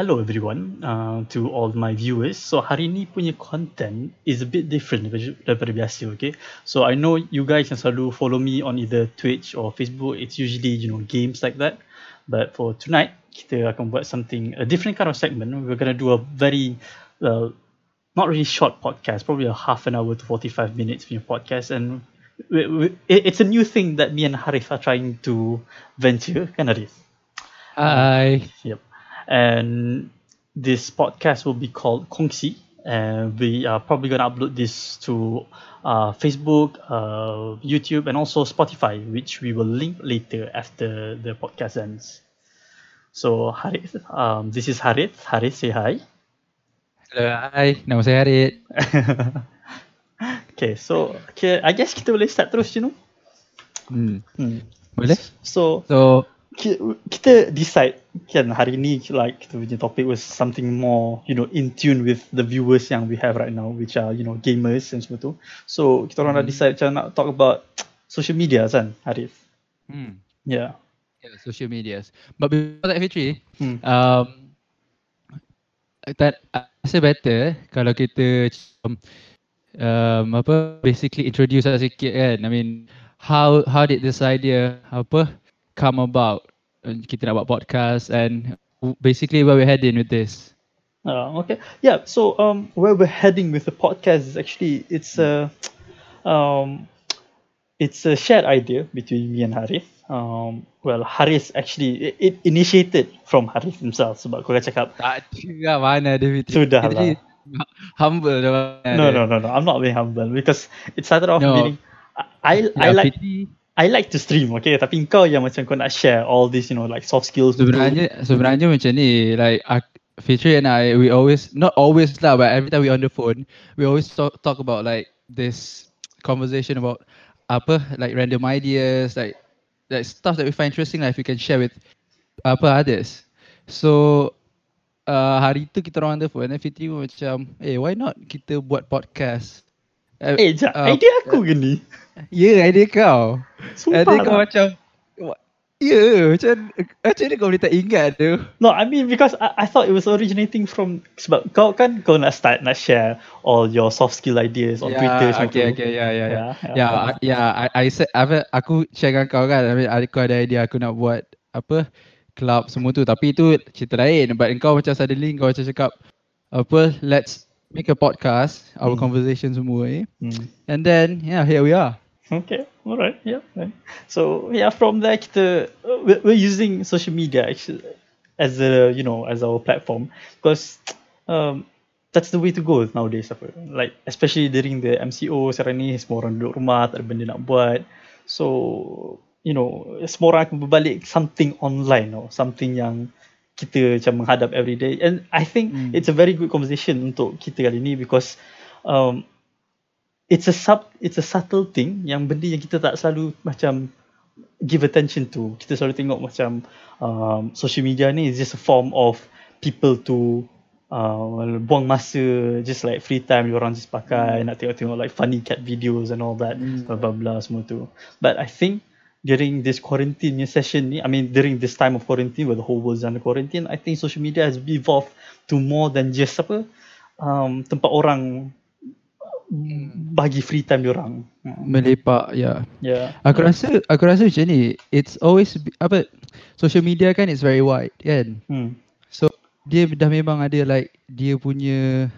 hello everyone uh, to all my viewers. So hari ni punya content is a bit different daripada, biasa, okay? So I know you guys yang selalu follow me on either Twitch or Facebook. It's usually you know games like that. But for tonight, kita akan buat something a different kind of segment. We're gonna do a very uh, not really short podcast, probably a half an hour to forty-five minutes for your podcast, and we, we, it's a new thing that me and Harith are trying to venture, kan Harith? Hi. Yep. And this podcast will be called Kongsi. And we are probably going to upload this to uh, Facebook, uh, YouTube, and also Spotify, which we will link later after the podcast ends. So, Harith, um, this is Harith. Harith, say hi. Hello, hi. Nama saya Harid. okay, so okay, I guess kita boleh start terus, you know. Hmm. Hmm. Boleh? So, So, ki- kita decide kan hari ni like kita punya topic was something more you know in tune with the viewers yang we have right now which are you know gamers and semua tu so kita orang dah Hmm. decide macam nak talk about social media kan Arif hmm. yeah Yeah, social medias. But before that, Fitri, hmm. um, that I rasa better kalau kita um, um, apa basically introduce lah sikit kan. I mean, how how did this idea apa come about? Kita nak buat podcast and basically where we're heading with this. Uh, okay yeah so um where we're heading with the podcast is actually it's a um it's a shared idea between me and Harith um well Harith actually it, it initiated from Harith himself sebab kau cakap Tak lah mana ada Fitri. Sudah Fitri Humble No, no, no, no. I'm not being humble because it started off No. meaning I I like Fitri, I like to stream, okay. Tapi kau yang macam kau nak share all this, you know, like soft skills. Sebenarnya sebenarnya macam ni like ak- Fitri and I we always not always lah but every time we on the phone we always talk, talk about like this conversation about apa like random ideas like like stuff that we find interesting like if we can share with apa others. So uh, hari tu kita orang on the phone and Fitri pun macam eh why not kita buat podcast. Uh, Eh, jap, uh, idea aku ke ni? Ya, yeah, idea kau. Sumpah Idea kau lah. macam "Wha- Ya, yeah, macam macam mana kau boleh tak ingat tu? No, I mean because I, I thought it was originating from sebab kau kan kau nak start nak share all your soft skill ideas on Twitter semua okay, tu. okay, ya, ya, ya. Yeah, Ya, yeah. yeah, yeah, I, I said, apa, aku share dengan kau kan, I mean, aku ada idea aku nak buat apa, club semua tu, tapi itu cerita lain. But kau macam suddenly kau macam cakap, apa, let's make a podcast, our Hmm. conversation semua ni. Hmm. And then, yeah, here we are. Okay, alright, yeah. right. So yeah, from there kita uh, we're, we're using social media actually as a you know as our platform because um, that's the way to go nowadays. Apa. Like especially during the MCO sekarang ni semua orang duduk rumah tak ada benda nak buat. So you know semua orang akan berbalik something online or something yang kita macam menghadap every day. And I think Hmm. it's a very good conversation untuk kita kali ni because um, it's a sub it's a subtle thing yang benda yang kita tak selalu macam give attention to kita selalu tengok macam um, social media ni is just a form of people to uh, buang masa just like free time orang just pakai nak tengok-tengok like funny cat videos and all that Hmm. blah blah blah semua tu but I think during this quarantine session ni I mean during this time of quarantine where the whole world is under quarantine I think social media has evolved to more than just apa um, tempat orang bagi free time diorang. Melepak, ya. Yeah. Aku rasa, aku rasa macam ni, it's always, apa, social media kan it's very wide, kan? Hmm. So dia dah memang ada like dia punya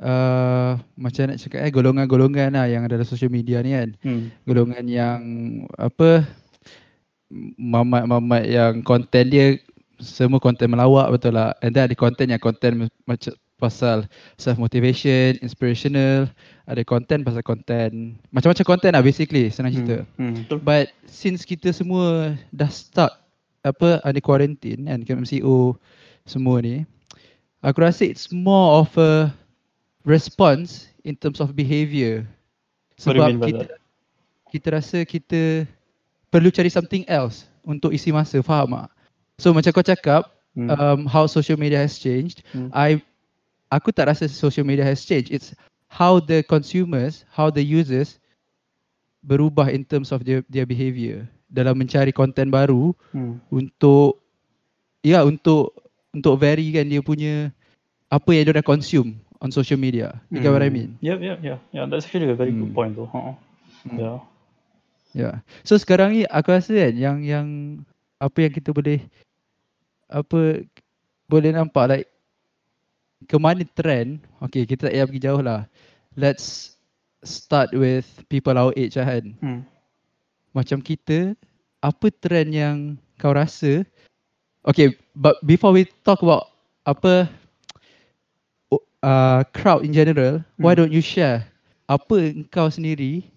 uh, macam nak cakap eh golongan-golongan lah yang ada dalam social media ni kan. Hmm. Golongan yang apa mamat-mamat yang konten dia semua konten melawak betul lah. And then ada konten yang konten macam pasal self motivation, inspirational, ada konten pasal konten macam-macam konten lah basically senang cerita. Hmm. But since kita semua dah start apa under quarantine kan MCO semua ni aku rasa it's more of a response in terms of behaviour you sebab kita kita rasa kita perlu cari something else untuk isi masa faham tak so macam kau cakap Hmm. um, how social media has changed Hmm. I aku tak rasa social media has changed it's how the consumers how the users berubah in terms of their their behaviour dalam mencari konten baru Hmm. untuk ya untuk untuk vary kan dia punya apa yang dia dah consume on social media. You get what I mean? Yeah, yeah, yeah. Yeah, that's actually a very good Hmm. point though. Uh-uh. Hmm. Yeah. Yeah. So sekarang ni aku rasa kan yang yang apa yang kita boleh apa boleh nampak like ke mana trend. Okay, kita tak payah pergi jauh lah. Let's start with people our age lah kan. Hmm. Macam kita, apa trend yang kau rasa Okay, but before we talk about apa uh, crowd in general, why Hmm. don't you share apa kau sendiri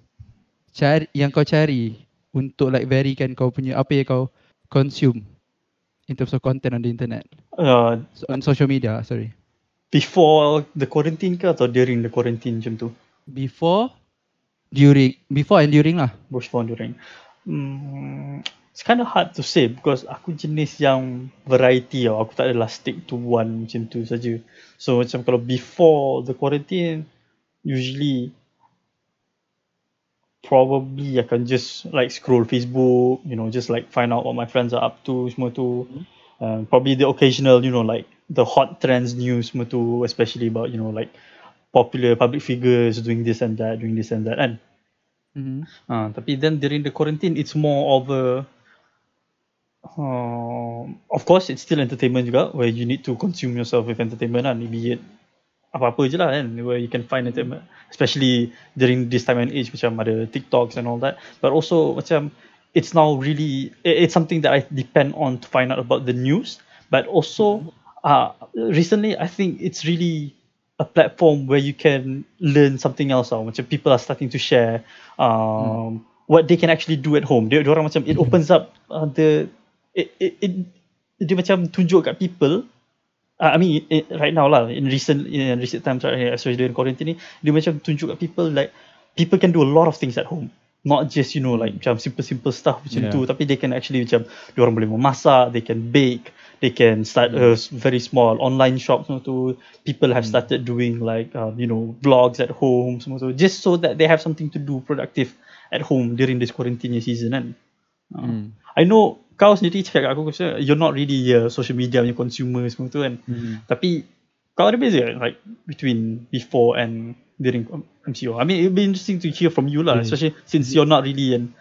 cari yang kau cari untuk like varykan kau punya apa yang kau consume in terms of content on the internet Uh, so, on social media sorry before the quarantine ke atau during the quarantine macam tu? before during before and during lah Before and during. Hmm, it's kind of hard to say because aku jenis yang variety tau. Aku tak adalah stick to one macam tu saja. So macam kalau before the quarantine, usually probably akan just like scroll Facebook, you know, just like find out what my friends are up to semua tu. Um, probably the occasional, you know, like the hot trends news semua tu, especially about, you know, like popular public figures doing this and that, doing this and that. And mm-hmm. Ah, tapi then during the quarantine, it's more of a, um, of course, it's still entertainment juga, where you need to consume yourself with entertainment kan, be it apa-apa je lah kan, where you can find entertainment, especially during this time and age, macam ada TikToks and all that, but also macam, it's now really, it- it's something that I depend on to find out about the news, but also, uh, recently, I think it's really a platform where you can learn something else tau. Macam people are starting to share um, what they can actually do at home. Dia, dia orang macam it opens up uh, the it, it, it dia macam tunjuk kat people uh, I mean it, right now lah in recent in recent times right here, especially during quarantine ni dia macam tunjuk kat people like people can do a lot of things at home not just you know like macam simple-simple stuff macam Yeah. tu tapi they can actually macam dia orang boleh memasak they can bake they can start a very small online shop semua tu people have started doing like um, you know vlogs at home semua tu just so that they have something to do productive at home during this quarantine season kan Uh, Mm. I know kau sendiri cakap kat aku you're not really a social media punya consumer semua tu kan Mm. tapi kau ada beza like between before and during MCO I mean it'd be interesting to hear from you lah Yeah. especially since you're not really an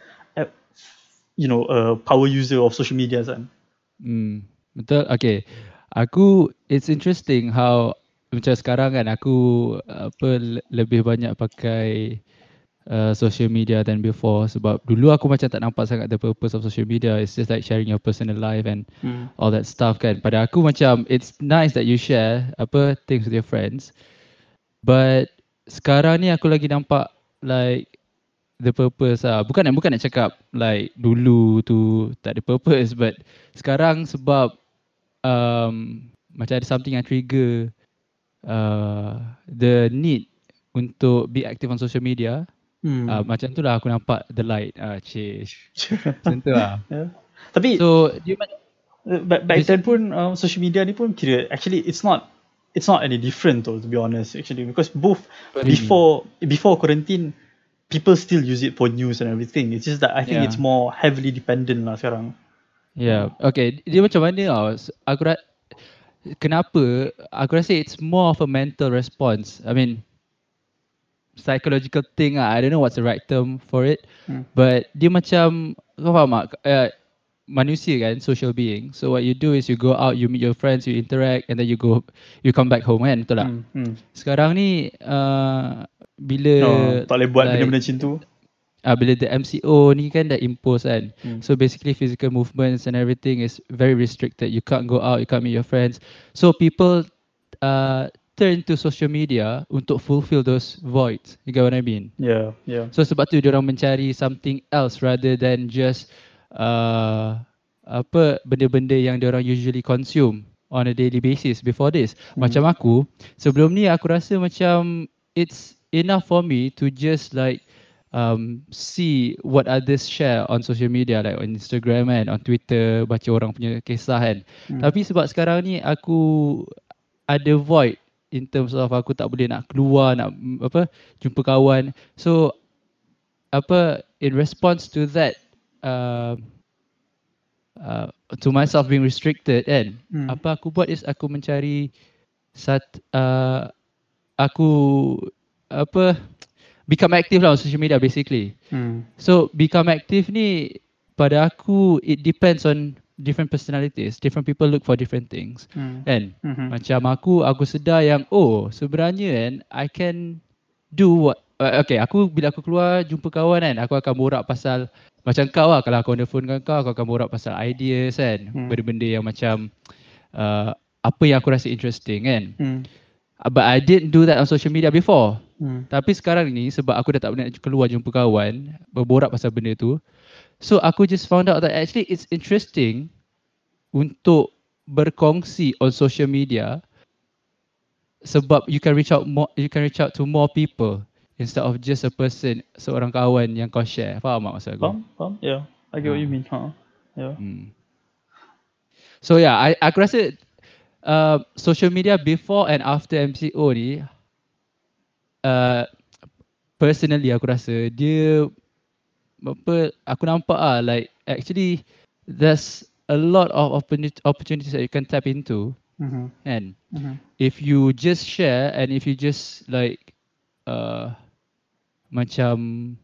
you know a power user of social media kan Hmm, betul. Okay. Aku it's interesting how macam sekarang kan aku apa le- lebih banyak pakai uh, social media than before sebab dulu aku macam tak nampak sangat the purpose of social media. It's just like sharing your personal life and hmm. all that stuff kan. Pada aku macam it's nice that you share apa things with your friends. But sekarang ni aku lagi nampak like the purpose lah. Bukan bukan nak cakap like dulu tu tak ada purpose but sekarang sebab um, macam ada something yang trigger uh, the need untuk be active on social media. Hmm. Uh, macam tu lah aku nampak the light. Ah, uh, Macam tu lah. yeah. tapi So, dia Uh, back, back then pun um, social media ni pun kira actually it's not it's not any different though to be honest actually because both before before quarantine people still use it for news and everything it's just that I think Yeah. it's more heavily dependent lah sekarang Yeah, okay. Dia macam mana tau? Aku ra- kenapa? Aku rasa it's more of a mental response. I mean, psychological thing lah. I don't know what's the right term for it. Hmm. But dia macam, kau faham tak? Uh, manusia kan, social being. So what you do is you go out, you meet your friends, you interact and then you go, you come back home kan? Betul tak? hmm. Hmm. Sekarang ni, uh, bila No, tak boleh buat like- benda-benda macam tu uh, bila the MCO ni kan dah impose kan. Hmm. So basically physical movements and everything is very restricted. You can't go out, you can't meet your friends. So people uh, turn to social media untuk fulfill those voids. You get what I mean? yeah yeah So sebab tu orang mencari something else rather than just uh, apa benda-benda yang orang usually consume on a daily basis before this. Macam aku, sebelum ni aku rasa macam it's enough for me to just like um, see what others share on social media like on Instagram kan, on Twitter, baca orang punya kisah kan. Hmm. Tapi sebab sekarang ni aku ada void in terms of aku tak boleh nak keluar, nak mm, apa jumpa kawan. So apa in response to that uh, uh, to myself being restricted kan. Hmm. Apa aku buat is aku mencari sat uh, aku apa become active lah on social media basically. Hmm. So become active ni pada aku it depends on different personalities. Different people look for different things. Hmm. Kan? Mhm. Macam aku aku sedar yang oh sebenarnya kan I can do what uh, okay aku bila aku keluar jumpa kawan kan aku akan borak pasal macam kau lah kalau aku on the phone dengan kau aku akan borak pasal ideas kan Hmm. benda-benda yang macam uh, apa yang aku rasa interesting kan. Uh, but I didn't do that on social media before Hmm. tapi sekarang ni sebab aku dah tak pernah keluar jumpa kawan berborak pasal benda tu so aku just found out that actually it's interesting untuk berkongsi on social media sebab you can reach out more you can reach out to more people instead of just a person seorang kawan yang kau share faham tak maksud aku Faham? Faham? Yeah. I get what you Ah. mean. Huh? Yeah. Hmm. So yeah, I aku rasa uh, social media before and after MCO ni uh, personally aku rasa dia apa aku nampak ah like actually there's a lot of opportuni- opportunities that you can tap into Mhm. and Mhm. if you just share and if you just like uh, macam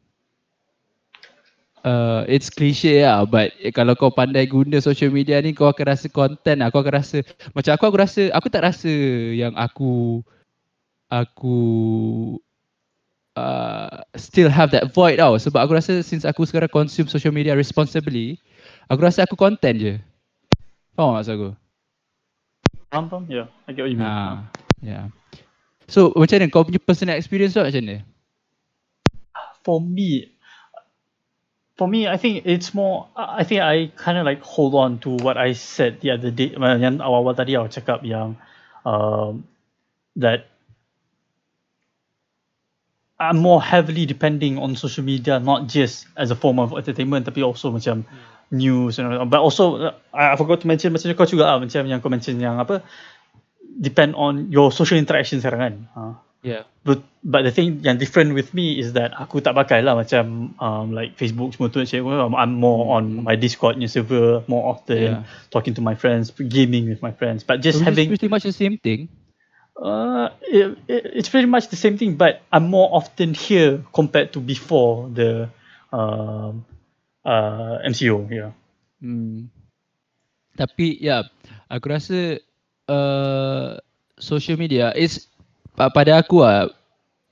uh, it's cliche lah but eh, kalau kau pandai guna social media ni kau akan rasa content lah kau akan rasa macam aku aku rasa aku tak rasa yang aku aku uh, still have that void tau sebab aku rasa since aku sekarang consume social media responsibly aku rasa aku content je faham tak maksud aku Faham? Faham? Yeah. I get what you mean. Ah, yeah. So macam mana kau punya personal experience tu macam mana? for me for me I think it's more I think I kind of like hold on to what I said the other day yang awal-awal tadi aku cakap yang um, that I'm more heavily depending on social media not just as a form of entertainment tapi also macam news and all, but also I I forgot to mention macam kau juga ah macam yang kau mention yang apa depend on your social interaction sekarang kan ha. Yeah. But, but the thing yang different with me is that aku tak pakai lah macam um, like Facebook semua tu cik, I'm I'm more on my Discord punya server more often Yeah. talking to my friends gaming with my friends but just So having pretty much the same thing. Uh, it, it, it's pretty much the same thing but I'm more often here compared to before the um, uh, MCO yeah Hmm. Tapi ya, yeah, aku rasa uh, social media is pa- pada aku ah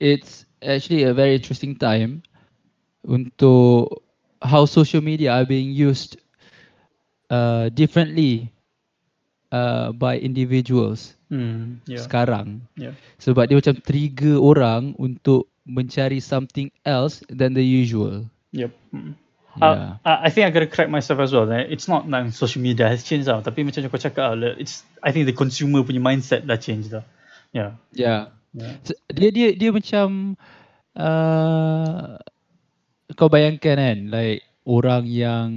it's actually a very interesting time untuk how social media are being used uh, differently uh, by individuals mm, yeah sekarang. yeah Sebab dia macam trigger orang untuk mencari something else than the usual. yep mm. Yeah. Uh, I I think I gotta correct myself as well. It's not like social media has changed lah. Tapi macam kau cakap lah, it's I think the consumer punya mindset dah change dah. Yeah. yeah. Yeah. Se- Dia dia dia macam uh, kau bayangkan kan like orang yang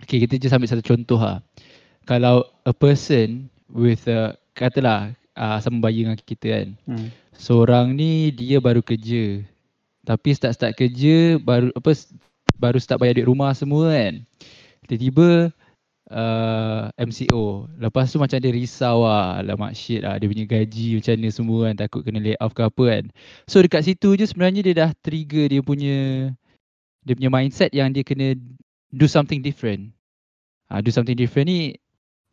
okay kita just ambil satu contoh ha. Kalau a person with a katalah uh, sama bayi dengan kita kan. Hmm. Seorang ni dia baru kerja. Tapi start-start kerja baru apa baru start bayar duit rumah semua kan. Tiba-tiba uh, MCO. Lepas tu macam dia risau lah. Alamak shit lah. Dia punya gaji macam mana semua kan. Takut kena lay off ke apa kan. So dekat situ je sebenarnya dia dah trigger dia punya dia punya mindset yang dia kena do something different. Uh, do something different ni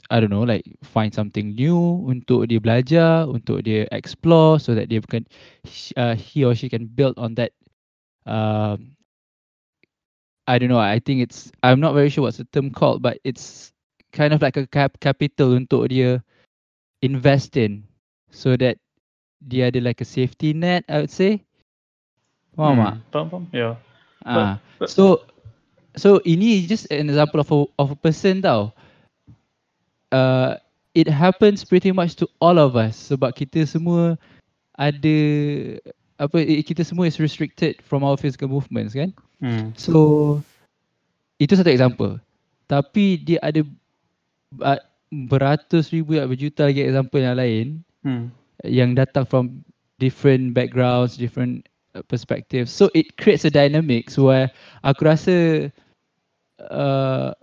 I don't know like find something new untuk dia belajar, untuk dia explore so that dia can uh, he or she can build on that um I don't know I think it's I'm not very sure what's the term called but it's kind of like a cap capital untuk dia invest in so that dia ada like a safety net I would say. Faham tak? Hmm. Faham. Yeah. Ah, but- so so ini just an example of a of a person tau. Uh, it happens pretty much to all of us sebab kita semua ada apa kita semua is restricted from our physical movements kan. Hmm. So itu satu example. Tapi dia ada uh, beratus ribu berjuta lagi example yang lain Hmm. yang datang from different backgrounds, different uh, perspectives. So it creates a dynamics where aku rasa uh,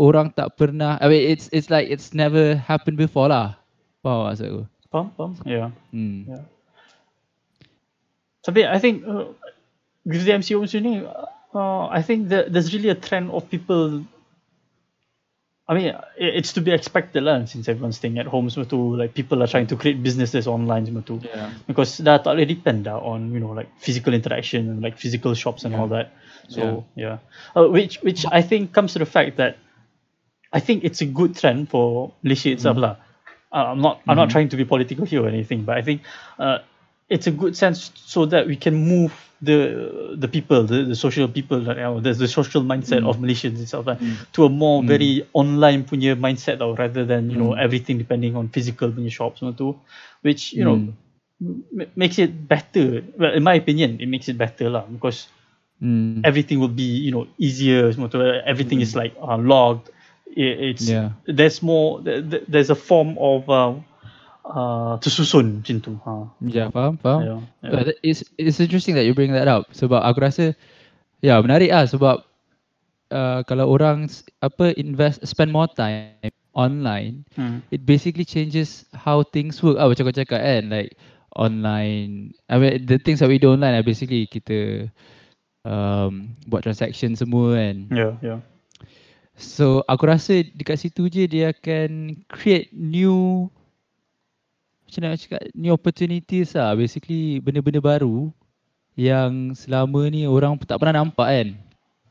orang tak pernah I mean it's it's like it's never happened before lah. Faham maksud aku? Faham? Faham? Yeah. Hmm. Yeah. Tapi I think uh, with the MCO macam ni, uh, I think that there's really a trend of people. I mean, it- it's to be expected lah since everyone's staying at home semua tu. Like people are trying to create businesses online semua tu. Yeah. Because dah tak boleh depend dah on you know like physical interaction and like physical shops and Yeah. all that. So yeah, Uh, which which I think comes to the fact that I think it's a good trend for Malaysia mm-hmm. itself lah. Uh, I'm not I'm not mm-hmm. trying to be political here or anything, but I think uh, it's a good sense so that we can move the the people, the, the social people, you know, the, the social mindset of mm-hmm. Malaysians itself lah, to a more very online punya mindset tau, rather than you know everything depending on physical punya shops semua tu, which you know makes it better. Well, in my opinion, it makes it better lah because everything will be you know easier. Everything is like uh, logged. It, it's Yeah. there's more th- th- there's a form of uh, uh, tersusun macam tu. Ha. Ya, faham, faham. Yeah, yeah. But it's it's interesting that you bring that up sebab aku rasa ya menarik ah sebab uh, kalau orang apa invest spend more time online Hmm. it basically changes how things work ah macam kau cakap kan like online I mean the things that we do online are basically kita um, buat transaction semua kan Yeah, yeah. So aku rasa dekat situ je dia akan create new macam nak cakap new opportunities lah basically benda-benda baru yang selama ni orang tak pernah nampak kan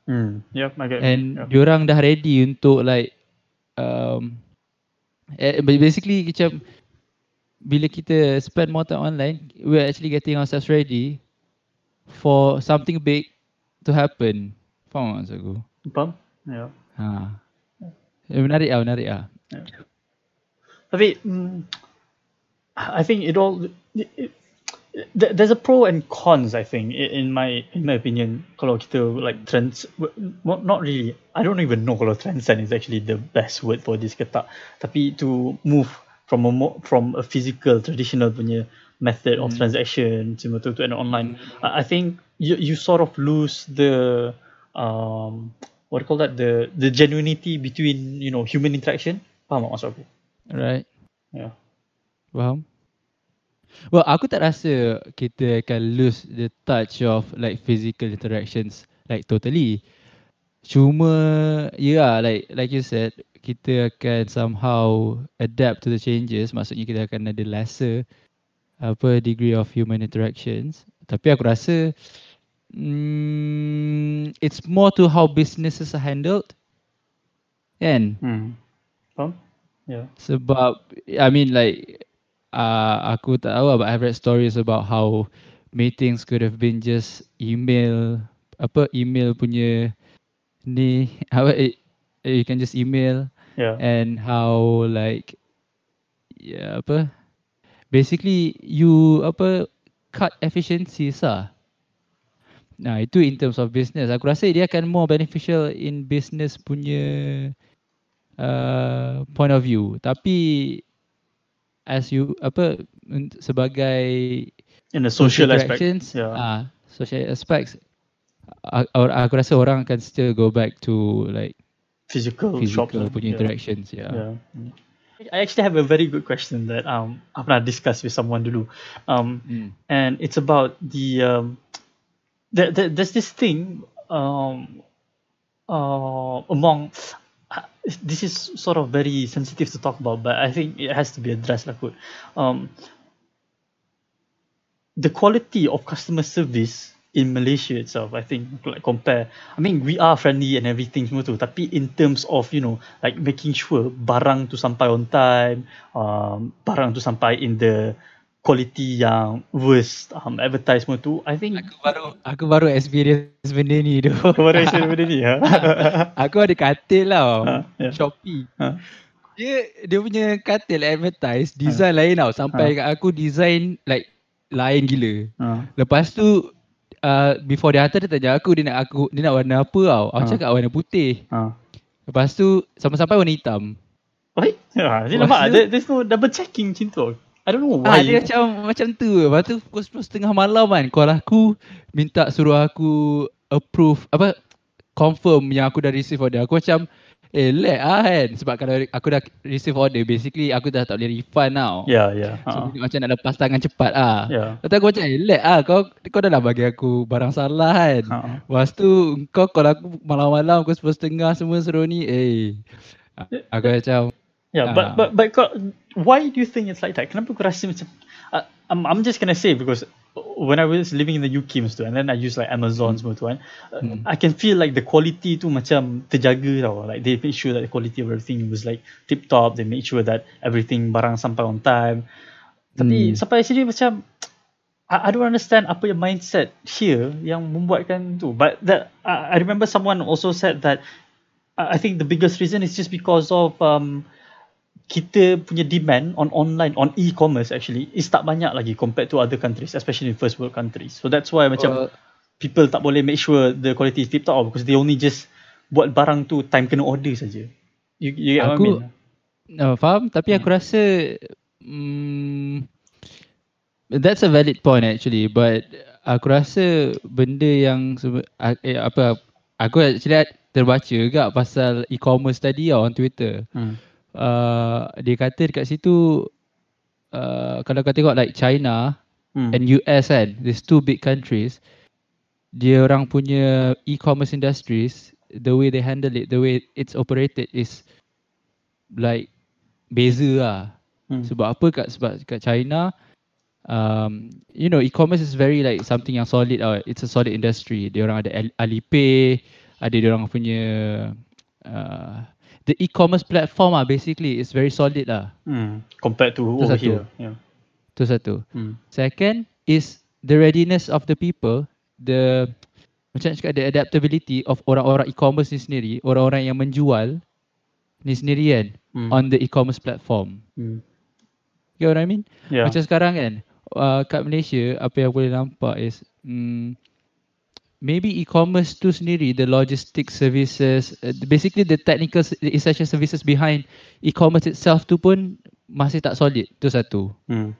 Hmm. Yeah, I get. and yeah. diorang dah ready untuk like um, eh, basically macam bila kita spend more time online we're actually getting ourselves ready for something big to happen faham tak maksud aku Faham? Yeah. Eh, menarik ah, menarik ah. Tapi mm, I think it all it, it, there's a pro and cons I think in my in my opinion kalau kita like trends not, not really I don't even know kalau transcend is actually the best word for this ke tak tapi to move from a more, from a physical traditional punya method of transaction semua tu to an online I I think you you sort of lose the um what do you call that the the genuinity between you know human interaction faham tak maksud aku Right. yeah Faham? Well, aku tak rasa kita akan lose the touch of like physical interactions like totally. Cuma yeah, like like you said, kita akan somehow adapt to the changes. Maksudnya kita akan ada lesser apa degree of human interactions. Tapi aku rasa mm, it's more to how businesses are handled. Kan? Hmm. Faham? Yeah. Sebab I mean like uh, aku tak tahu but I've read stories about how meetings could have been just email apa email punya ni apa eh, you can just email Yeah. and how like yeah apa basically you apa cut efficiencies lah. Nah itu in terms of business. Aku rasa dia akan more beneficial in business punya uh, point of view. Tapi as you apa sebagai In the social aspect. interactions, Yeah. ah social aspects, a- a- aku rasa orang akan still go back to like physical, physical lah. punya yeah. interactions. Yeah. Yeah. Mm. I actually have a very good question that um I pernah discuss with someone dulu. Um Mm. and it's about the um there, there, there's this thing um uh among uh, this is sort of very sensitive to talk about but I think it has to be addressed kot. Um the quality of customer service in Malaysia itself, I think like compare. I mean, we are friendly and everything semua. Tapi in terms of you know like making sure barang tu sampai on time, um, barang tu sampai in the quality yang worst um, advertise semua tu, I think Aku baru aku baru experience benda ni tu. kau baru share benda ni ha. aku ada katil tau. Ha, ya. Shopee. Ha. Dia dia punya katil advertise design lain tau. Sampai kat aku design like lain gila. Ha. Lepas tu uh, before dia hantar dia tanya aku dia nak aku dia nak warna apa tau. Aku Ha. cakap warna putih. Ha. Lepas tu sampai-sampai warna hitam. Oi, ha, dia Lepas nampak there, there's no double checking macam tu. I don't know Ah, why. dia macam macam tu. Lepas tu pukul 10 tengah malam kan call aku minta suruh aku approve apa confirm yang aku dah receive order. Aku macam Eh lag ah kan Sebab kalau aku dah receive order Basically aku dah tak boleh refund tau Yeah, yeah. So Uh, macam nak lepas tangan cepat ah. yeah. Lepas tu aku macam eh lag ah kau kau dah lah bagi aku barang salah kan. Uh, Lepas tu kau call aku malam-malam pukul 10 setengah semua suruh ni eh. Aku macam yeah, Ah. but but but kau, why do you think it's like that? Kenapa kau rasa macam uh, I'm I'm just gonna say because when I was living in the UK masa tu and then I use like Amazon semua tu kan uh. I can feel like the quality tu macam terjaga tau like they make sure that the quality of everything was like tip top they make sure that everything barang sampai on time tapi Hmm. sampai sini macam I, I don't understand apa yang mindset here yang membuatkan tu but that I, I remember someone also said that I I think the biggest reason is just because of um, kita punya demand on online on e-commerce actually is tak banyak lagi compared to other countries especially in first world countries so that's why macam uh, people tak boleh make sure the quality is tip top because they only just buat barang tu time kena order saja you, you get what I Aku- mean uh, faham tapi aku Hmm. rasa mm, that's a valid point actually but aku rasa benda yang eh, apa aku actually terbaca juga pasal e-commerce tadi tau on Twitter. hmm. Uh, dia kata dekat situ uh, kalau kau tengok like China Hmm. and US kan, these two big countries, dia orang punya e-commerce industries, the way they handle it, the way it's operated is like beza lah. Hmm. Sebab apa kat sebab kat China um, you know e-commerce is very like something yang solid uh, it's a solid industry. Dia orang ada Al- Alipay, ada dia orang punya uh, the e-commerce platform ah basically is very solid lah. Hmm. compared to Itu over satu. here yeah. Tu satu. hmm. Second is the readiness of the people, the macam cakap the adaptability of orang-orang e-commerce ni sendiri, orang-orang yang menjual ni sendiri kan Hmm. on the e-commerce platform. Hmm. You know what I mean? yeah Macam sekarang kan, uh, kat Malaysia apa yang boleh nampak is mm, maybe e-commerce tu sendiri the logistic services uh, basically the technical essential services behind e-commerce itself tu pun masih tak solid. Tu satu. hmm.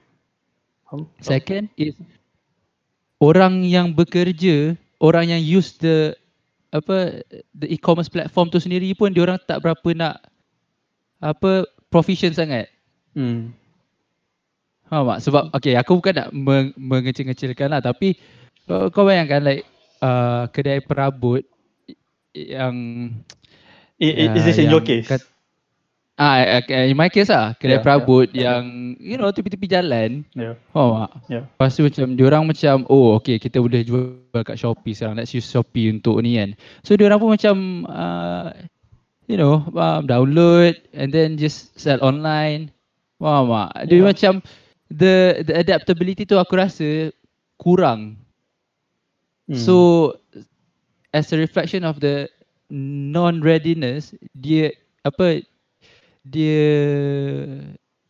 Second is orang yang bekerja, orang yang use the apa the e-commerce platform tu sendiri pun dia orang tak berapa nak apa proficient sangat. hmm. Faham tak? Sebab okay aku bukan nak meng- mengecil-ngecilkan lah tapi kau, kau bayangkan like uh, kedai perabot yang is ya, this in your case kat- ah uh, in my case lah Yeah, kedai perabot yang you know tepi-tepi jalan yeah tak? yeah Lepas tu macam diorang macam oh okay kita boleh jual kat Shopee sekarang let's use Shopee untuk ni kan. So diorang pun macam uh, you know um, download and then just sell online. Faham tak? Dia Yeah. macam the the adaptability tu aku rasa kurang. Hmm. So as a reflection of the non readiness dia apa dia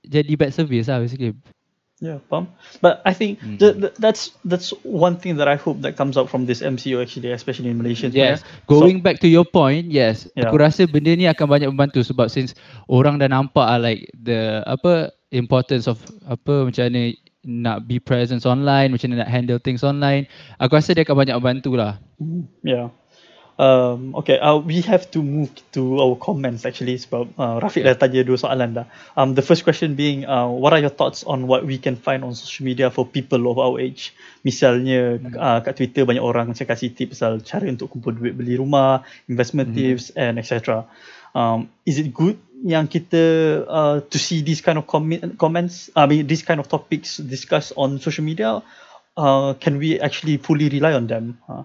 jadi bad service lah basically. Yeah, faham. But I think Hmm. the, the, that's that's one thing that I hope that comes out from this MCO actually, especially in Malaysia. Yes. Going back to your point, yes. Yeah. Aku rasa benda ni akan banyak membantu sebab since orang dah nampak like the apa importance of apa macam mana nak be presence online, macam mana nak handle things online. Aku rasa dia akan banyak membantu lah. Yeah. Um, okay, uh, we have to move to our comments actually sebab uh, Rafiq dah tanya dua soalan dah. Um, the first question being, uh, what are your thoughts on what we can find on social media for people of our age? Misalnya uh, kat Twitter banyak orang macam kasih tips pasal cara untuk kumpul duit beli rumah, investment tips and etc. Um, is it good yang kita uh, to see these kind of comment, comments, I mean these kind of topics discussed on social media? Uh, can we actually fully rely on them? Uh,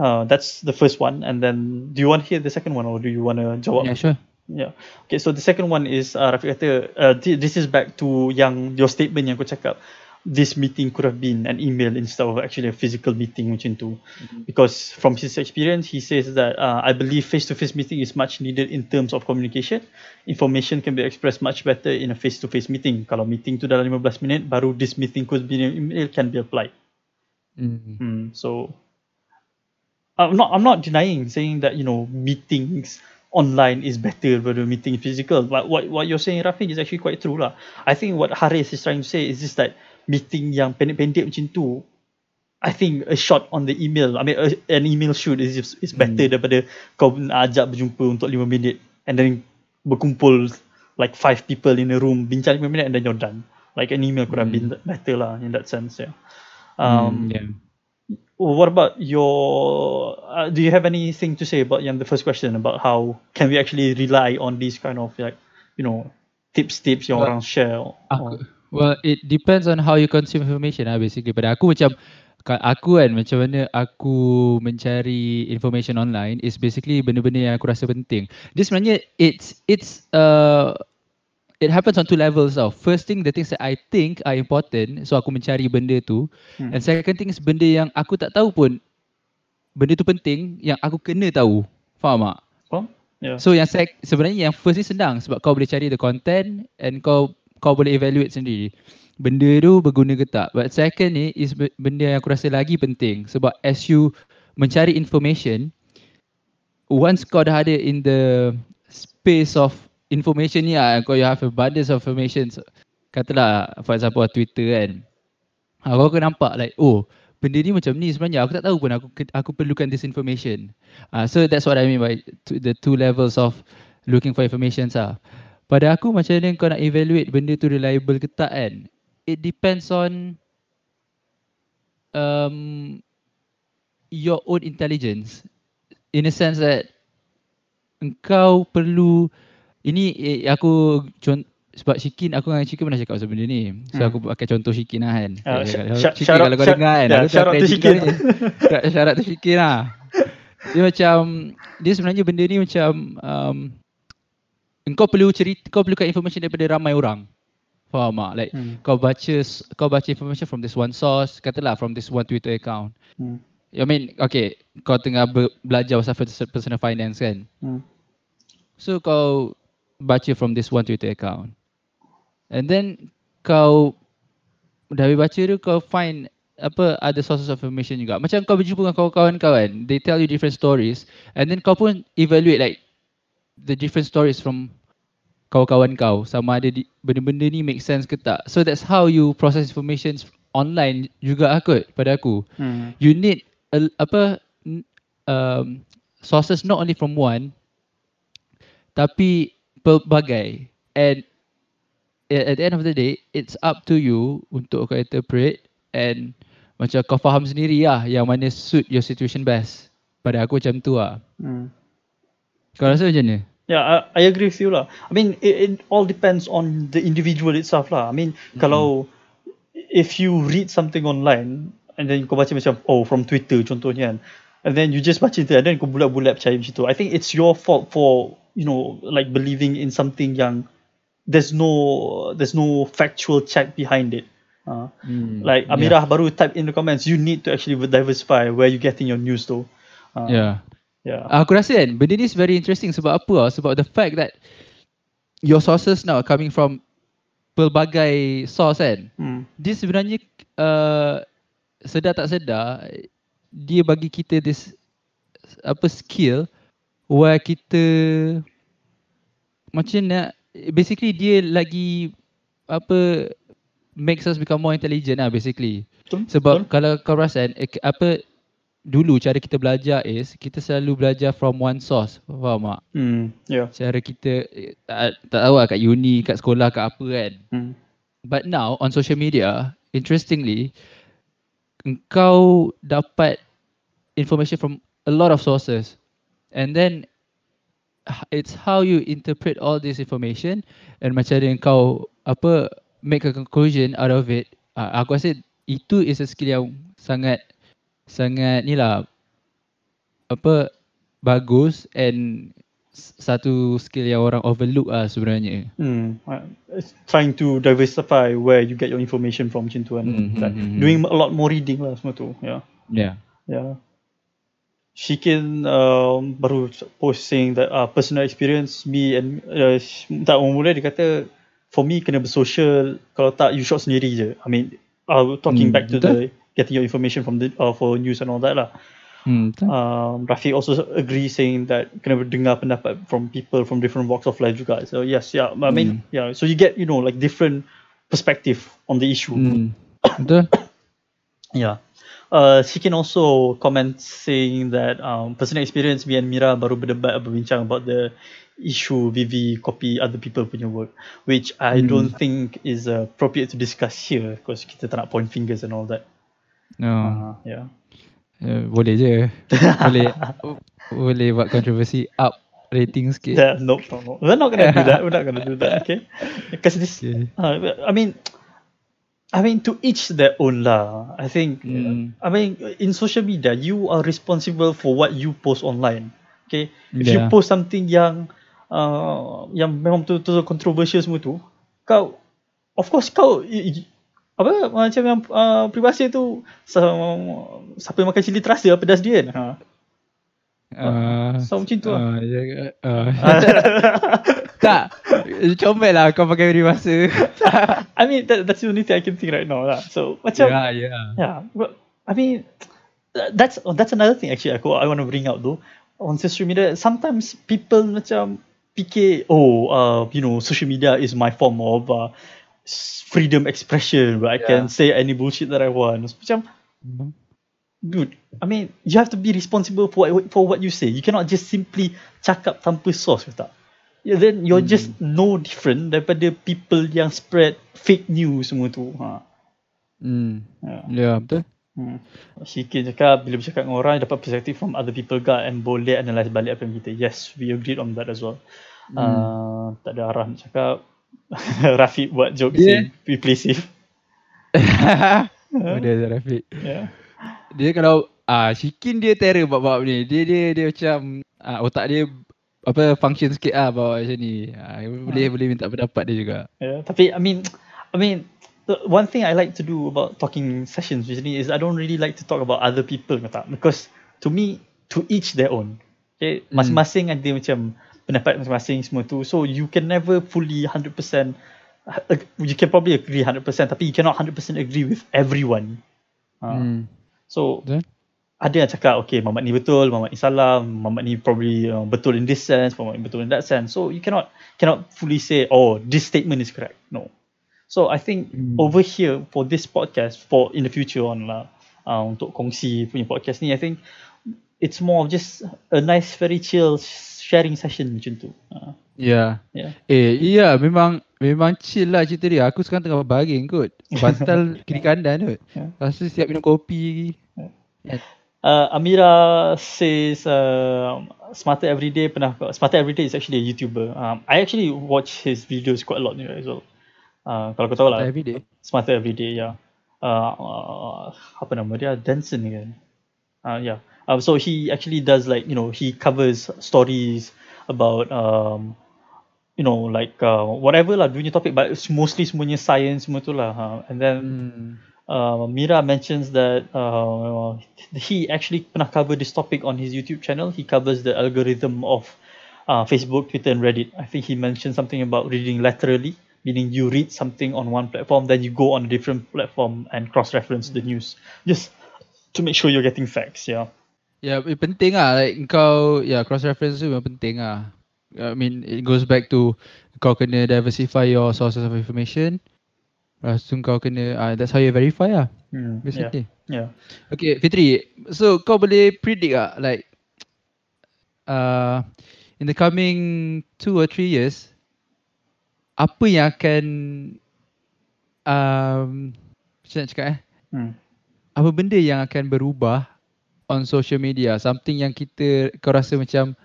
Uh, that's the first one, and then do you want to hear the second one, or do you want to jawab? Yeah, sure. Yeah. Okay, so the second one is uh, Rafiq kata, uh, thi- this is back to yang your statement yang kau cakap, this meeting could have been an email instead of actually a physical meeting macam tu. Because from his experience, he says that uh, I believe face-to-face meeting is much needed in terms of communication. Information can be expressed much better in a face-to-face meeting. Kalau meeting tu dalam 15 minit, baru this meeting could be an email can be applied. Mm. Hmm, so I'm not I'm not denying saying that you know meetings online is better than meeting physical. But what what you're saying, Rafiq, is actually quite true lah. I think what Haris is trying to say is just that meeting yang pendek-pendek macam tu I think a shot on the email, I mean a, an email shoot is is better Hmm. daripada kau ajak berjumpa untuk 5 minit and then berkumpul like five people in a room bincang 5 minit and then you're done. Like an email could have been better lah in that sense. Yeah. Um, Hmm, yeah. what about your? Uh, do you have anything to say about yang the first question about how can we actually rely on these kind of like you know tips tips yang orang share? or- Aku, well, it depends on how you consume information lah basically. Pada aku macam aku kan macam mana aku mencari information online is basically benda-benda yang aku rasa penting. Dia sebenarnya it's it's uh it happens on two levels tau. First thing the things that I think are important so aku mencari benda tu Hmm. and second thing is benda yang aku tak tahu pun benda tu penting yang aku kena tahu. Faham tak? Faham? Yeah. So yang sec, sebenarnya yang first ni senang sebab kau boleh cari the content and kau kau boleh evaluate sendiri. Benda tu berguna ke tak. But second ni is be- benda yang aku rasa lagi penting sebab as you mencari information once kau dah ada in the space of information ni lah, kau you have abundance of information. Katalah for example Twitter kan. Ha, kau akan nampak like oh benda ni macam ni sebenarnya aku tak tahu pun aku aku perlukan this information. Uh, so that's what I mean by the two levels of looking for information lah. Pada aku macam mana kau nak evaluate benda tu reliable ke tak kan? It depends on um, your own intelligence. In a sense that engkau perlu ini eh, aku con- sebab Shikin aku dengan Shikin pernah cakap pasal benda ni. So Hmm. aku pakai contoh Shikin lah kan. Sh- sh- Shikin out- kalau kau dengar kan. yeah, to credit Shikin. out to Shikin lah. Dia macam dia sebenarnya benda ni macam um, engkau perlu cerita kau perlukan information daripada ramai orang. Faham tak? Like Hmm. kau baca kau baca information from this one source, katalah from this one Twitter account. Hmm. I mean, okay, kau tengah ber- belajar pasal pers- personal finance kan. Hmm. So kau baca from this one Twitter account. And then kau dari baca tu kau find apa other sources of information juga. Macam kau berjumpa dengan kawan-kawan kau kan, they tell you different stories and then kau pun evaluate like the different stories from kawan-kawan kau sama ada di, benda-benda ni make sense ke tak. So that's how you process information online juga lah kot pada aku Hmm. you need a, apa um, sources not only from one tapi pelbagai and at, at the end of the day it's up to you untuk kau interpret and macam kau faham sendiri lah yang mana suit your situation best pada aku macam tu lah Hmm. kau rasa macam mana? Yeah, I, I agree with you lah. I mean, it, it all depends on the individual itself lah. I mean, kalau if you read something online and then kau baca macam oh from Twitter contohnya kan, and then you just baca itu and then kau bulat-bulat percaya macam tu. I think it's your fault for you know like believing in something yang there's no there's no factual check behind it. Uh, Hmm, like Amirah baru type in the comments, you need to actually diversify where you getting your news though. Uh, yeah. Yeah. Aku rasa kan benda ni is very interesting sebab apa tau? Sebab the fact that your sources now are coming from pelbagai source kan. Hmm. Dia sebenarnya uh, sedar tak sedar dia bagi kita this apa skill where kita macam nak basically dia lagi apa makes us become more intelligent lah basically. Betul, Sebab betul. kalau kau perasan eh, apa dulu cara kita belajar is kita selalu belajar from one source. Faham tak? Hmm. Yeah. Cara kita eh, tak, tak tahu lah kat uni, kat sekolah, kat apa kan. Hmm. But now on social media, interestingly, engkau dapat information from a lot of sources. And then it's how you interpret all this information and macam mana kau apa make a conclusion out of it. Uh, aku rasa itu is a skill yang sangat sangat ni lah apa bagus and satu skill yang orang overlook lah sebenarnya. Hmm. It's trying to diversify where you get your information from macam tu kan. Hmm, Like, hmm, hmm, Doing a lot more reading lah semua tu. Yeah. Yeah. Yeah. Shikin um, baru post saying that uh, personal experience me and uh, tak mula dia kata for me kena bersosial kalau tak you shot sendiri je. I mean uh, talking Hmm, back to betul. the getting your information from the uh, for news and all that lah. Betul. Um, Rafiq also agree saying that kind of kena dengar pendapat from people from different walks of life juga. So yes, yeah. I mean, yeah. So you get you know like different perspective on the issue. Betul? Yeah. uh, she can also comment saying that um, personal experience me and Mira baru berdebat berbincang about the issue Vivi copy other people punya work which I Hmm. don't think is appropriate to discuss here because kita tak nak point fingers and all that. No. Uh, yeah. Uh, boleh je. boleh boleh buat kontroversi up rating sikit. Yeah, no, no, no. We're not gonna do that. We're not gonna do that. Okay, because this. Okay. Uh, I mean, I mean, to each their own lah. I think. Mm. I mean, in social media, you are responsible for what you post online. Okay, if you Yeah. post something yang, uh, yang memang betul-betul controversial semua tu, kau, of course kau, apa macam yang uh, peribahasa tu, siapa yang makan cili terasa pedas dia kan. Ha. Uh, So macam tu lah. uh, ya, uh, tak. Comel lah kau pakai peribahasa. I mean that, that's the only thing I can think right now lah. So macam Ya, ya. yeah, but I mean th- that's oh, that's another thing actually aku I want to bring out though on social media. Sometimes people macam fikir oh uh, you know social media is my form of uh, freedom expression where I can Yeah. say any bullshit that I want. Macam dude, I mean you have to be responsible for what, for what you say. You cannot just simply cakap tanpa source ke tak? Yeah, then you're just no different daripada people yang spread fake news semua tu. Ha. Hmm. Ya. Ya, betul. Hmm. Syikin cakap bila bercakap dengan orang dapat perspektif from other people guard and boleh analyse balik apa yang kita. Yes, we agreed on that as well. Uh, tak ada arah nak cakap. Rafiq buat joke Yeah. yeah. we play safe. Ada Rafiq. Yeah. Dia kalau ah Shikin dia terror bab-bab ni. Dia dia dia macam ah, otak dia apa function sikit ah bawa macam ni. Ah, boleh boleh minta pendapat dia juga. Yeah. Tapi I mean I mean the one thing I like to do about talking sessions usually is I don't really like to talk about other people ke tak because to me to each their own. Okay, Hmm. masing-masing ada macam pendapat masing-masing semua tu. So you can never fully 100% ag- you can probably agree 100% tapi you cannot 100% agree with everyone. Uh, Hmm. So Betul? ada yang cakap okay Muhammad ni betul, Muhammad ni salah, Muhammad ni probably uh, betul in this sense, Muhammad ni betul in that sense. So you cannot cannot fully say oh this statement is correct. No. So I think Hmm. over here for this podcast for in the future on lah uh, untuk kongsi punya podcast ni I think it's more of just a nice very chill sharing session macam tu. Uh, Ya. yeah. Eh, iya memang memang chill lah cerita dia. Aku sekarang tengah baring kot. Bantal kiri kanan kot. Ya. Lepas tu siap minum kopi. Uh, Amira says uh, Smarter Everyday pernah Smarter Everyday is actually a YouTuber. Um, I actually watch his videos quite a lot as well. Uh, kalau kau tahu lah, Every day. Smarter Everyday, yeah. Uh, uh, apa nama dia? Denson kan? Uh, yeah. Um, so he actually does like, you know, he covers stories about, um, you know, like uh, whatever lah dunia topic but it's mostly semuanya science semua tu lah. Uh, and then Hmm. uh, Mira mentions that uh, he actually pernah cover this topic on his YouTube channel. He covers the algorithm of uh, Facebook, Twitter, and Reddit. I think he mentioned something about reading laterally, meaning you read something on one platform, then you go on a different platform and cross-reference the news, just to make sure you're getting facts. Yeah. Ya, yeah, penting lah. Like kau, ya yeah, cross reference tu memang penting lah. I mean, it goes back to kau kena diversify your sources of information. Lepas tu kau kena, uh, that's how you verify lah. Hmm, yeah. Basically. Yeah. Okay, Fitri. So kau boleh predict tak like uh, in the coming two or three years apa yang akan um, macam nak cakap eh Hmm. apa benda yang akan berubah on social media something yang kita kau rasa macam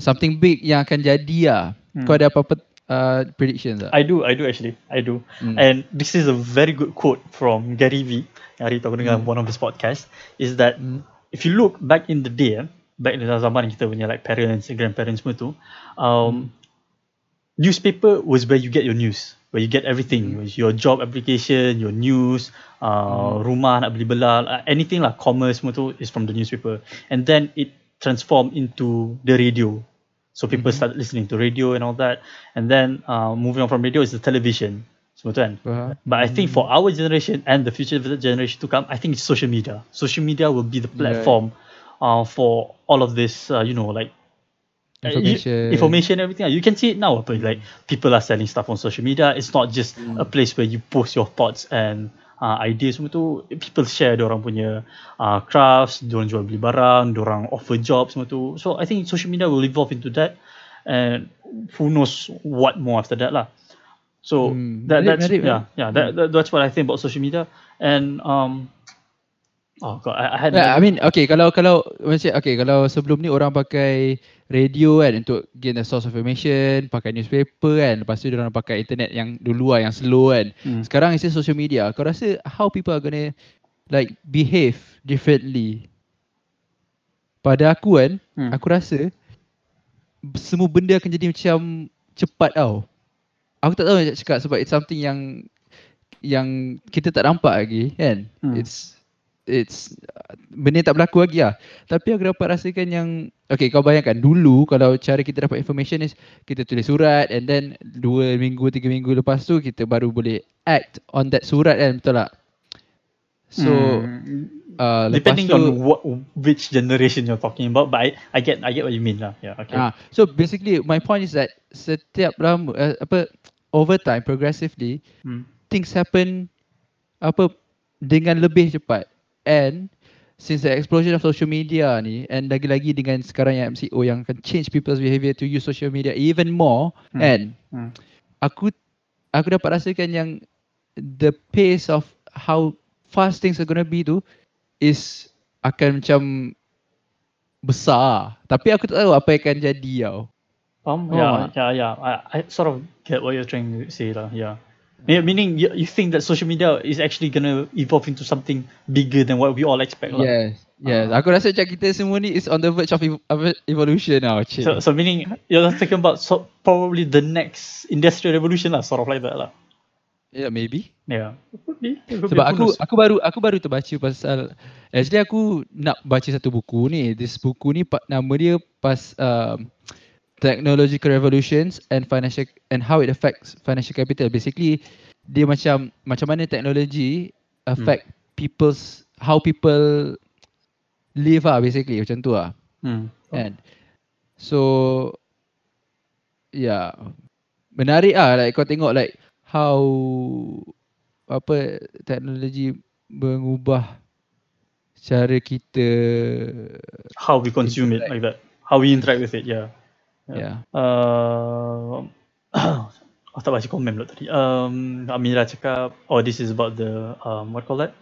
something big yang akan jadi lah Hmm. kau ada apa-apa uh, predictions tak? I do, I do actually, I do. Hmm. And this is a very good quote from Gary V. Yang hari tu aku dengar Hmm. one of his podcast is that Hmm. if you look back in the day, eh, back in the zaman kita punya like parents, grandparents semua tu, um, newspaper was where you get your news, where you get everything, Hmm. your job application, your news, uh, rumah nak beli belah, uh, anything lah, commerce semua tu is from the newspaper. And then it transformed into the radio. So people Mhm. started listening to radio and all that. And then uh, moving on from radio is the television. Semua tu kan. Faham? But I think for our generation and the future generation to come, I think it's social media. Social media will be the platform uh, for all of this, uh, you know, like Information. information, everything. You can see it now. But like people are selling stuff on social media. It's not just Mm. a place where you post your thoughts and uh, idea semua tu people share orang punya uh, crafts, diorang jual beli barang, diorang offer job semua tu. So I think social media will evolve into that and who knows what more after that lah. So Hmm, that that's menarik, yeah yeah that, that that's what I think about social media and um oh god I, I had Yeah, I mean, okay, kalau kalau macam okay, kalau sebelum ni orang pakai radio kan untuk gain the source of information, pakai newspaper kan, lepas tu orang pakai internet yang dulu lah, yang slow kan. Hmm. Sekarang is social media. Kau rasa how people are gonna like behave differently? Pada aku kan, Hmm. aku rasa semua benda akan jadi macam cepat tau. Aku tak tahu nak cakap sebab it's something yang yang kita tak nampak lagi kan. Hmm. It's it's uh, benda yang tak berlaku lagi lah. Tapi aku dapat rasakan yang okay kau bayangkan dulu kalau cara kita dapat information is kita tulis surat and then dua minggu tiga minggu lepas tu kita baru boleh act on that surat kan betul tak? So Hmm. uh, depending tu, on what which generation you're talking about but I, I get I get what you mean lah yeah okay Ah, so basically my point is that setiap lama uh, apa over time progressively hmm. things happen apa dengan lebih cepat and since the explosion of social media ni and lagi-lagi dengan sekarang yang MCO yang akan change people's behavior to use social media even more Hmm. and Hmm. aku aku dapat rasakan yang the pace of how fast things are gonna be tu is akan macam besar tapi aku tak tahu apa yang akan jadi tau Um, Oh, yeah, yeah, yeah. I, I sort of get what you're trying to say, lah. Yeah. Me- Meaning, you, you think that social media is actually gonna evolve into something bigger than what we all expect, lah. Yes. Yes. Ah. Aku rasa macam kita semua ni is on the verge of ev- of evolution now. Cik. So, so meaning you're thinking about so, probably the next industrial revolution, lah, sort of like that, lah. yeah, maybe. Yeah. Sebab aku aku baru aku baru terbaca pasal actually aku nak baca satu buku ni. This buku ni nama dia pas um, technological revolutions and financial and how it affects financial capital. Basically dia macam macam mana teknologi affect people's how people live ah basically macam tu ah. Hmm. Kan? So yeah. Menarik ah like kau tengok like how apa teknologi mengubah cara kita How we consume it, like that. How we interact with it, yeah. Yeah. Uh, aku tak baca komen pula tadi. Um, Amira cakap, oh this is about the, um, what call that?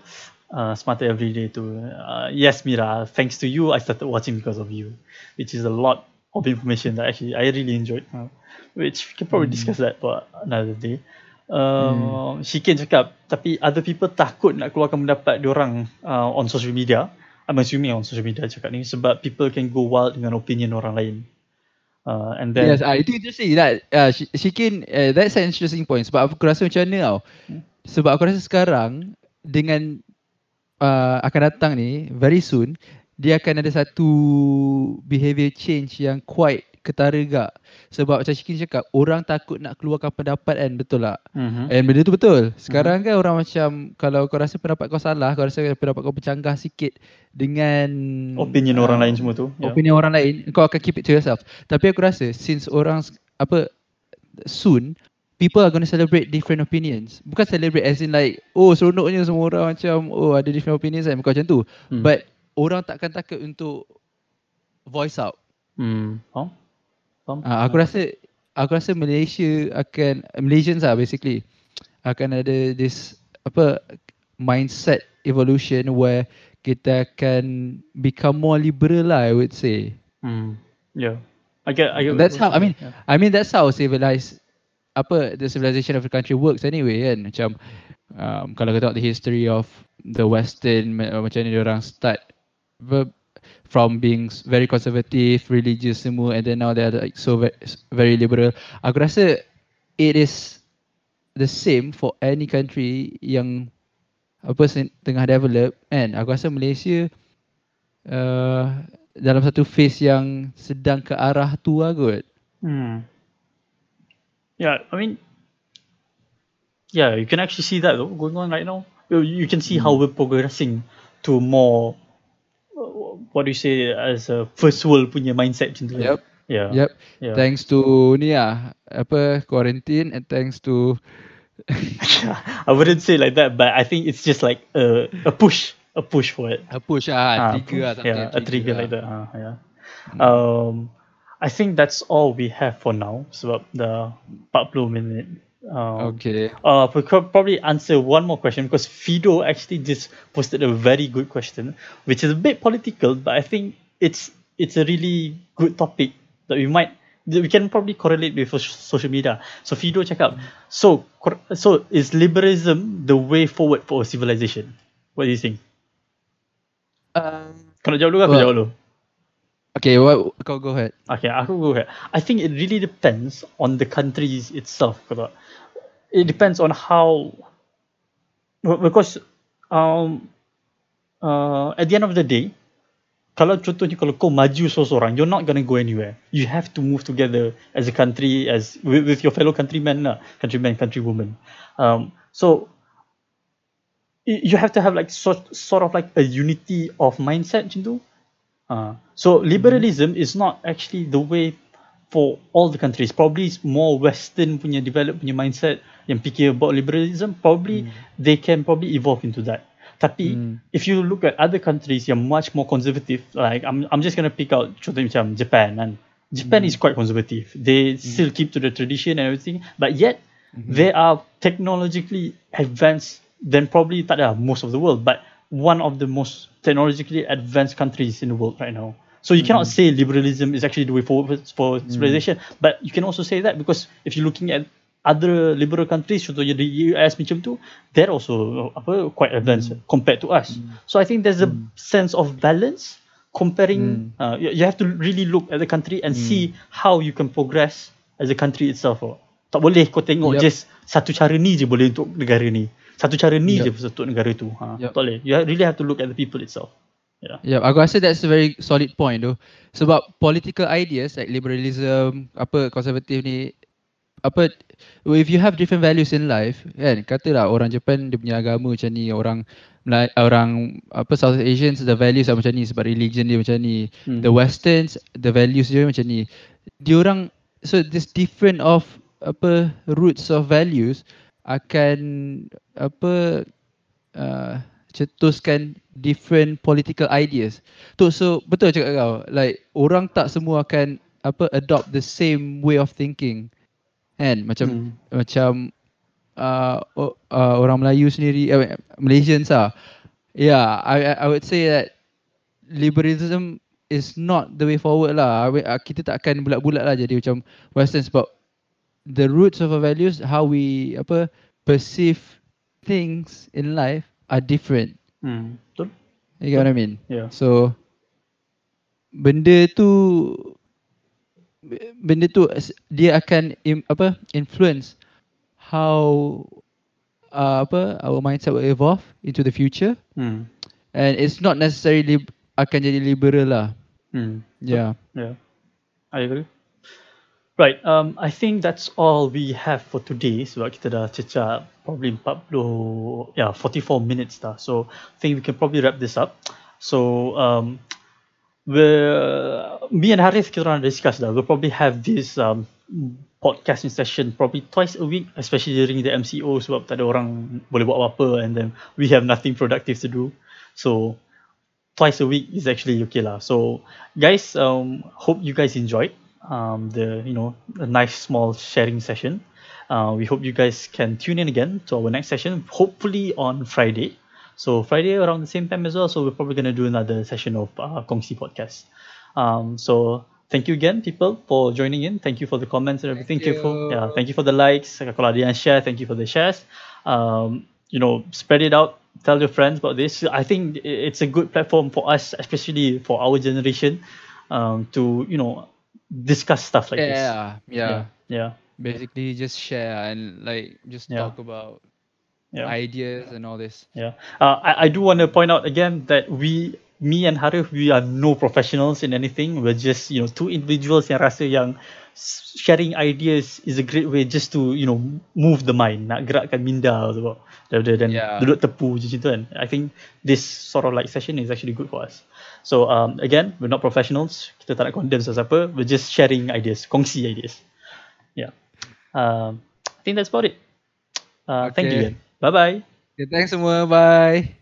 Uh, Smarter Everyday tu. Uh, yes Mira, thanks to you, I started watching because of you. Which is a lot of information that actually I really enjoyed. Uh, which we can probably discuss that for another day. Uh, Shikin cakap, tapi other people takut nak keluarkan pendapat diorang uh, on social media. I'm assuming on social media cakap ni sebab people can go wild dengan opinion orang lain. Uh, and then Yes, ah itu interesting. That uh, Sh- Shikin uh, that's an interesting point sebab aku rasa macam mana tau. Sebab aku rasa sekarang dengan uh, akan datang ni very soon dia akan ada satu behavior change yang quite ketara gak. Sebab macam Shikin cakap orang takut nak keluarkan pendapat kan betul tak? Mhm. And benda tu betul. Sekarang kan orang macam kalau kau rasa pendapat kau salah, kau rasa pendapat kau bercanggah sikit dengan opinion ah, orang lain semua tu. Yeah. opinion orang lain, kau akan keep it to yourself. Tapi aku rasa since orang apa soon people are going to celebrate different opinions. Bukan celebrate as in like oh seronoknya semua orang macam oh ada different opinions kan bukan macam tu. Hmm. But orang takkan takut untuk voice out. Hmm. Faham? Faham? Uh, aku rasa aku rasa Malaysia akan Malaysians lah basically akan ada this apa mindset evolution where kita akan become more liberal lah I would say. Hmm. Yeah. I get. I get. That's how I mean Yeah. I mean that's how civilized apa the civilization of the country works anyway kan macam um, kalau kita tengok the history of the western ma- macam ni orang start from being very conservative religious semua and then now they are like so very, liberal aku rasa it is the same for any country yang apa tengah develop kan aku rasa Malaysia uh, dalam satu phase yang sedang ke arah tu lah kot Hmm. Yeah. I mean. Yeah, you can actually see that though, going on right now. You, you can see how we're progressing to more. What do you say as a first world punya mindset macam tu. Yep. Yeah. Yep. Yeah. Thanks to ni lah apa quarantine and thanks to I wouldn't say like that, but I think it's just like a, a push, a push for it. A push ah, Ah, trigger ah, something yeah, a trigger like ah. that. ah, yeah. Um, I think that's all we have for now. Sebab dah 40 minit. Um, Okay. uh, we could probably answer one more question because Fido actually just posted a very good question, which is a bit political, but I think it's it's a really good topic that we might that we can probably correlate with social media. So Fido cakap, so so is liberalism the way forward for a civilization? What do you think? Um, Kau nak jawab dulu ke aku Well- jawab dulu? okay, what, kau go ahead. Okay, aku go ahead. I think it really depends on the countries itself. kau tahu tak? It depends on how, because um, uh, at the end of the day, kalau contohnya kalau kau maju seorang, you're not gonna go anywhere. You have to move together as a country, as with, with your fellow countrymen, lah, countrymen, countrywomen. Um, so you have to have like sort sort of like a unity of mindset macam tu. Uh, so liberalism is not actually the way for all the countries. Probably it's more Western punya develop punya mindset yang fikir about liberalism. Probably hmm. they can probably evolve into that. Tapi Hmm. if you look at other countries yang much more conservative, like I'm I'm just gonna pick out contohnya macam Japan and Japan hmm. is quite conservative. They hmm. still keep to the tradition and everything, but yet they are technologically advanced than probably tak ada most of the world, but one of the most technologically advanced countries in the world right now. So you cannot say liberalism is actually the way forward for civilization, but you can also say that because if you're looking at other liberal countries, contohnya the US macam tu, they're also apa quite advanced compared to us. So I think there's a sense of balance comparing. Uh, you, have to really look at the country and see how you can progress as a country itself. Oh. Tak boleh kau tengok Yup. just satu cara ni je boleh untuk negara ni. Satu cara ni Yup. je untuk negara tu. Ha, Yup. Tak boleh. You ha- really have to look at the people itself. Yeah. Yeah, aku rasa that's a very solid point tu. Sebab political ideas like liberalism, apa konservatif ni, apa if you have different values in life, kan, katalah orang Japan dia punya agama macam ni, orang orang apa South Asians the values are macam ni sebab religion dia macam ni. Hmm. The westerns the values dia macam ni. Diorang so this different of apa roots of values akan apa uh, cetuskan different political ideas. Tu so betul cakap kau. Like orang tak semua akan apa adopt the same way of thinking. Kan? Macam macam uh, uh, orang Melayu sendiri uh, Malaysians ah. Yeah, I I- would say that liberalism is not the way forward lah. I uh, Kita tak akan bulat-bulat lah jadi macam western sebab the roots of our values how we apa perceive things in life are different. Hmm. Betul? You get what I mean? Yeah. So benda tu benda tu dia akan im, apa influence how uh, apa our mindset will evolve into the future Hmm. and it's not necessarily akan jadi liberal lah. Hmm. Yeah. Yeah, I agree. Right, um, I think that's all we have for today sebab kita dah cecah probably 40, yeah, 44 minutes dah. So, I think we can probably wrap this up. So, um, we're, me and Harith kita orang discuss dah. We'll probably have this um, podcasting session probably twice a week, especially during the MCO sebab tak ada orang boleh buat apa-apa and then we have nothing productive to do. So, twice a week is actually okay lah. So guys, um, hope you guys enjoyed um, the you know a nice small sharing session. Uh, we hope you guys can tune in again to our next session, hopefully on Friday. So Friday around the same time as well. So we're probably gonna do another session of uh, Kongsi podcast. Um, so thank you again, people, for joining in. Thank you for the comments and everything. Thank Thank you for yeah, thank you for the likes. Kalau ada yang share, thank you for the shares. Um, you know, spread it out. Tell your friends about this. I think it's a good platform for us, especially for our generation, um, to you know discuss stuff like this. yeah, yeah, yeah, Basically just share and like just Yeah. talk about yeah. ideas and all this. Yeah. Uh, I, I do want to point out again that we, me and Harif, we are no professionals in anything. We're just, you know, two individuals yang rasa yang sharing ideas is a great way just to, you know, move the mind, nak gerakkan minda tu rather than Yeah. duduk tepu je macam kan. I think this sort of like session is actually good for us. So um, again, we're not professionals. Kita tak nak condemn sesiapa. We're just sharing ideas, kongsi ideas. Yeah. Um, I think that's about it. Uh, Thank you Okay. again. Bye bye. Okay, thanks semua. Bye.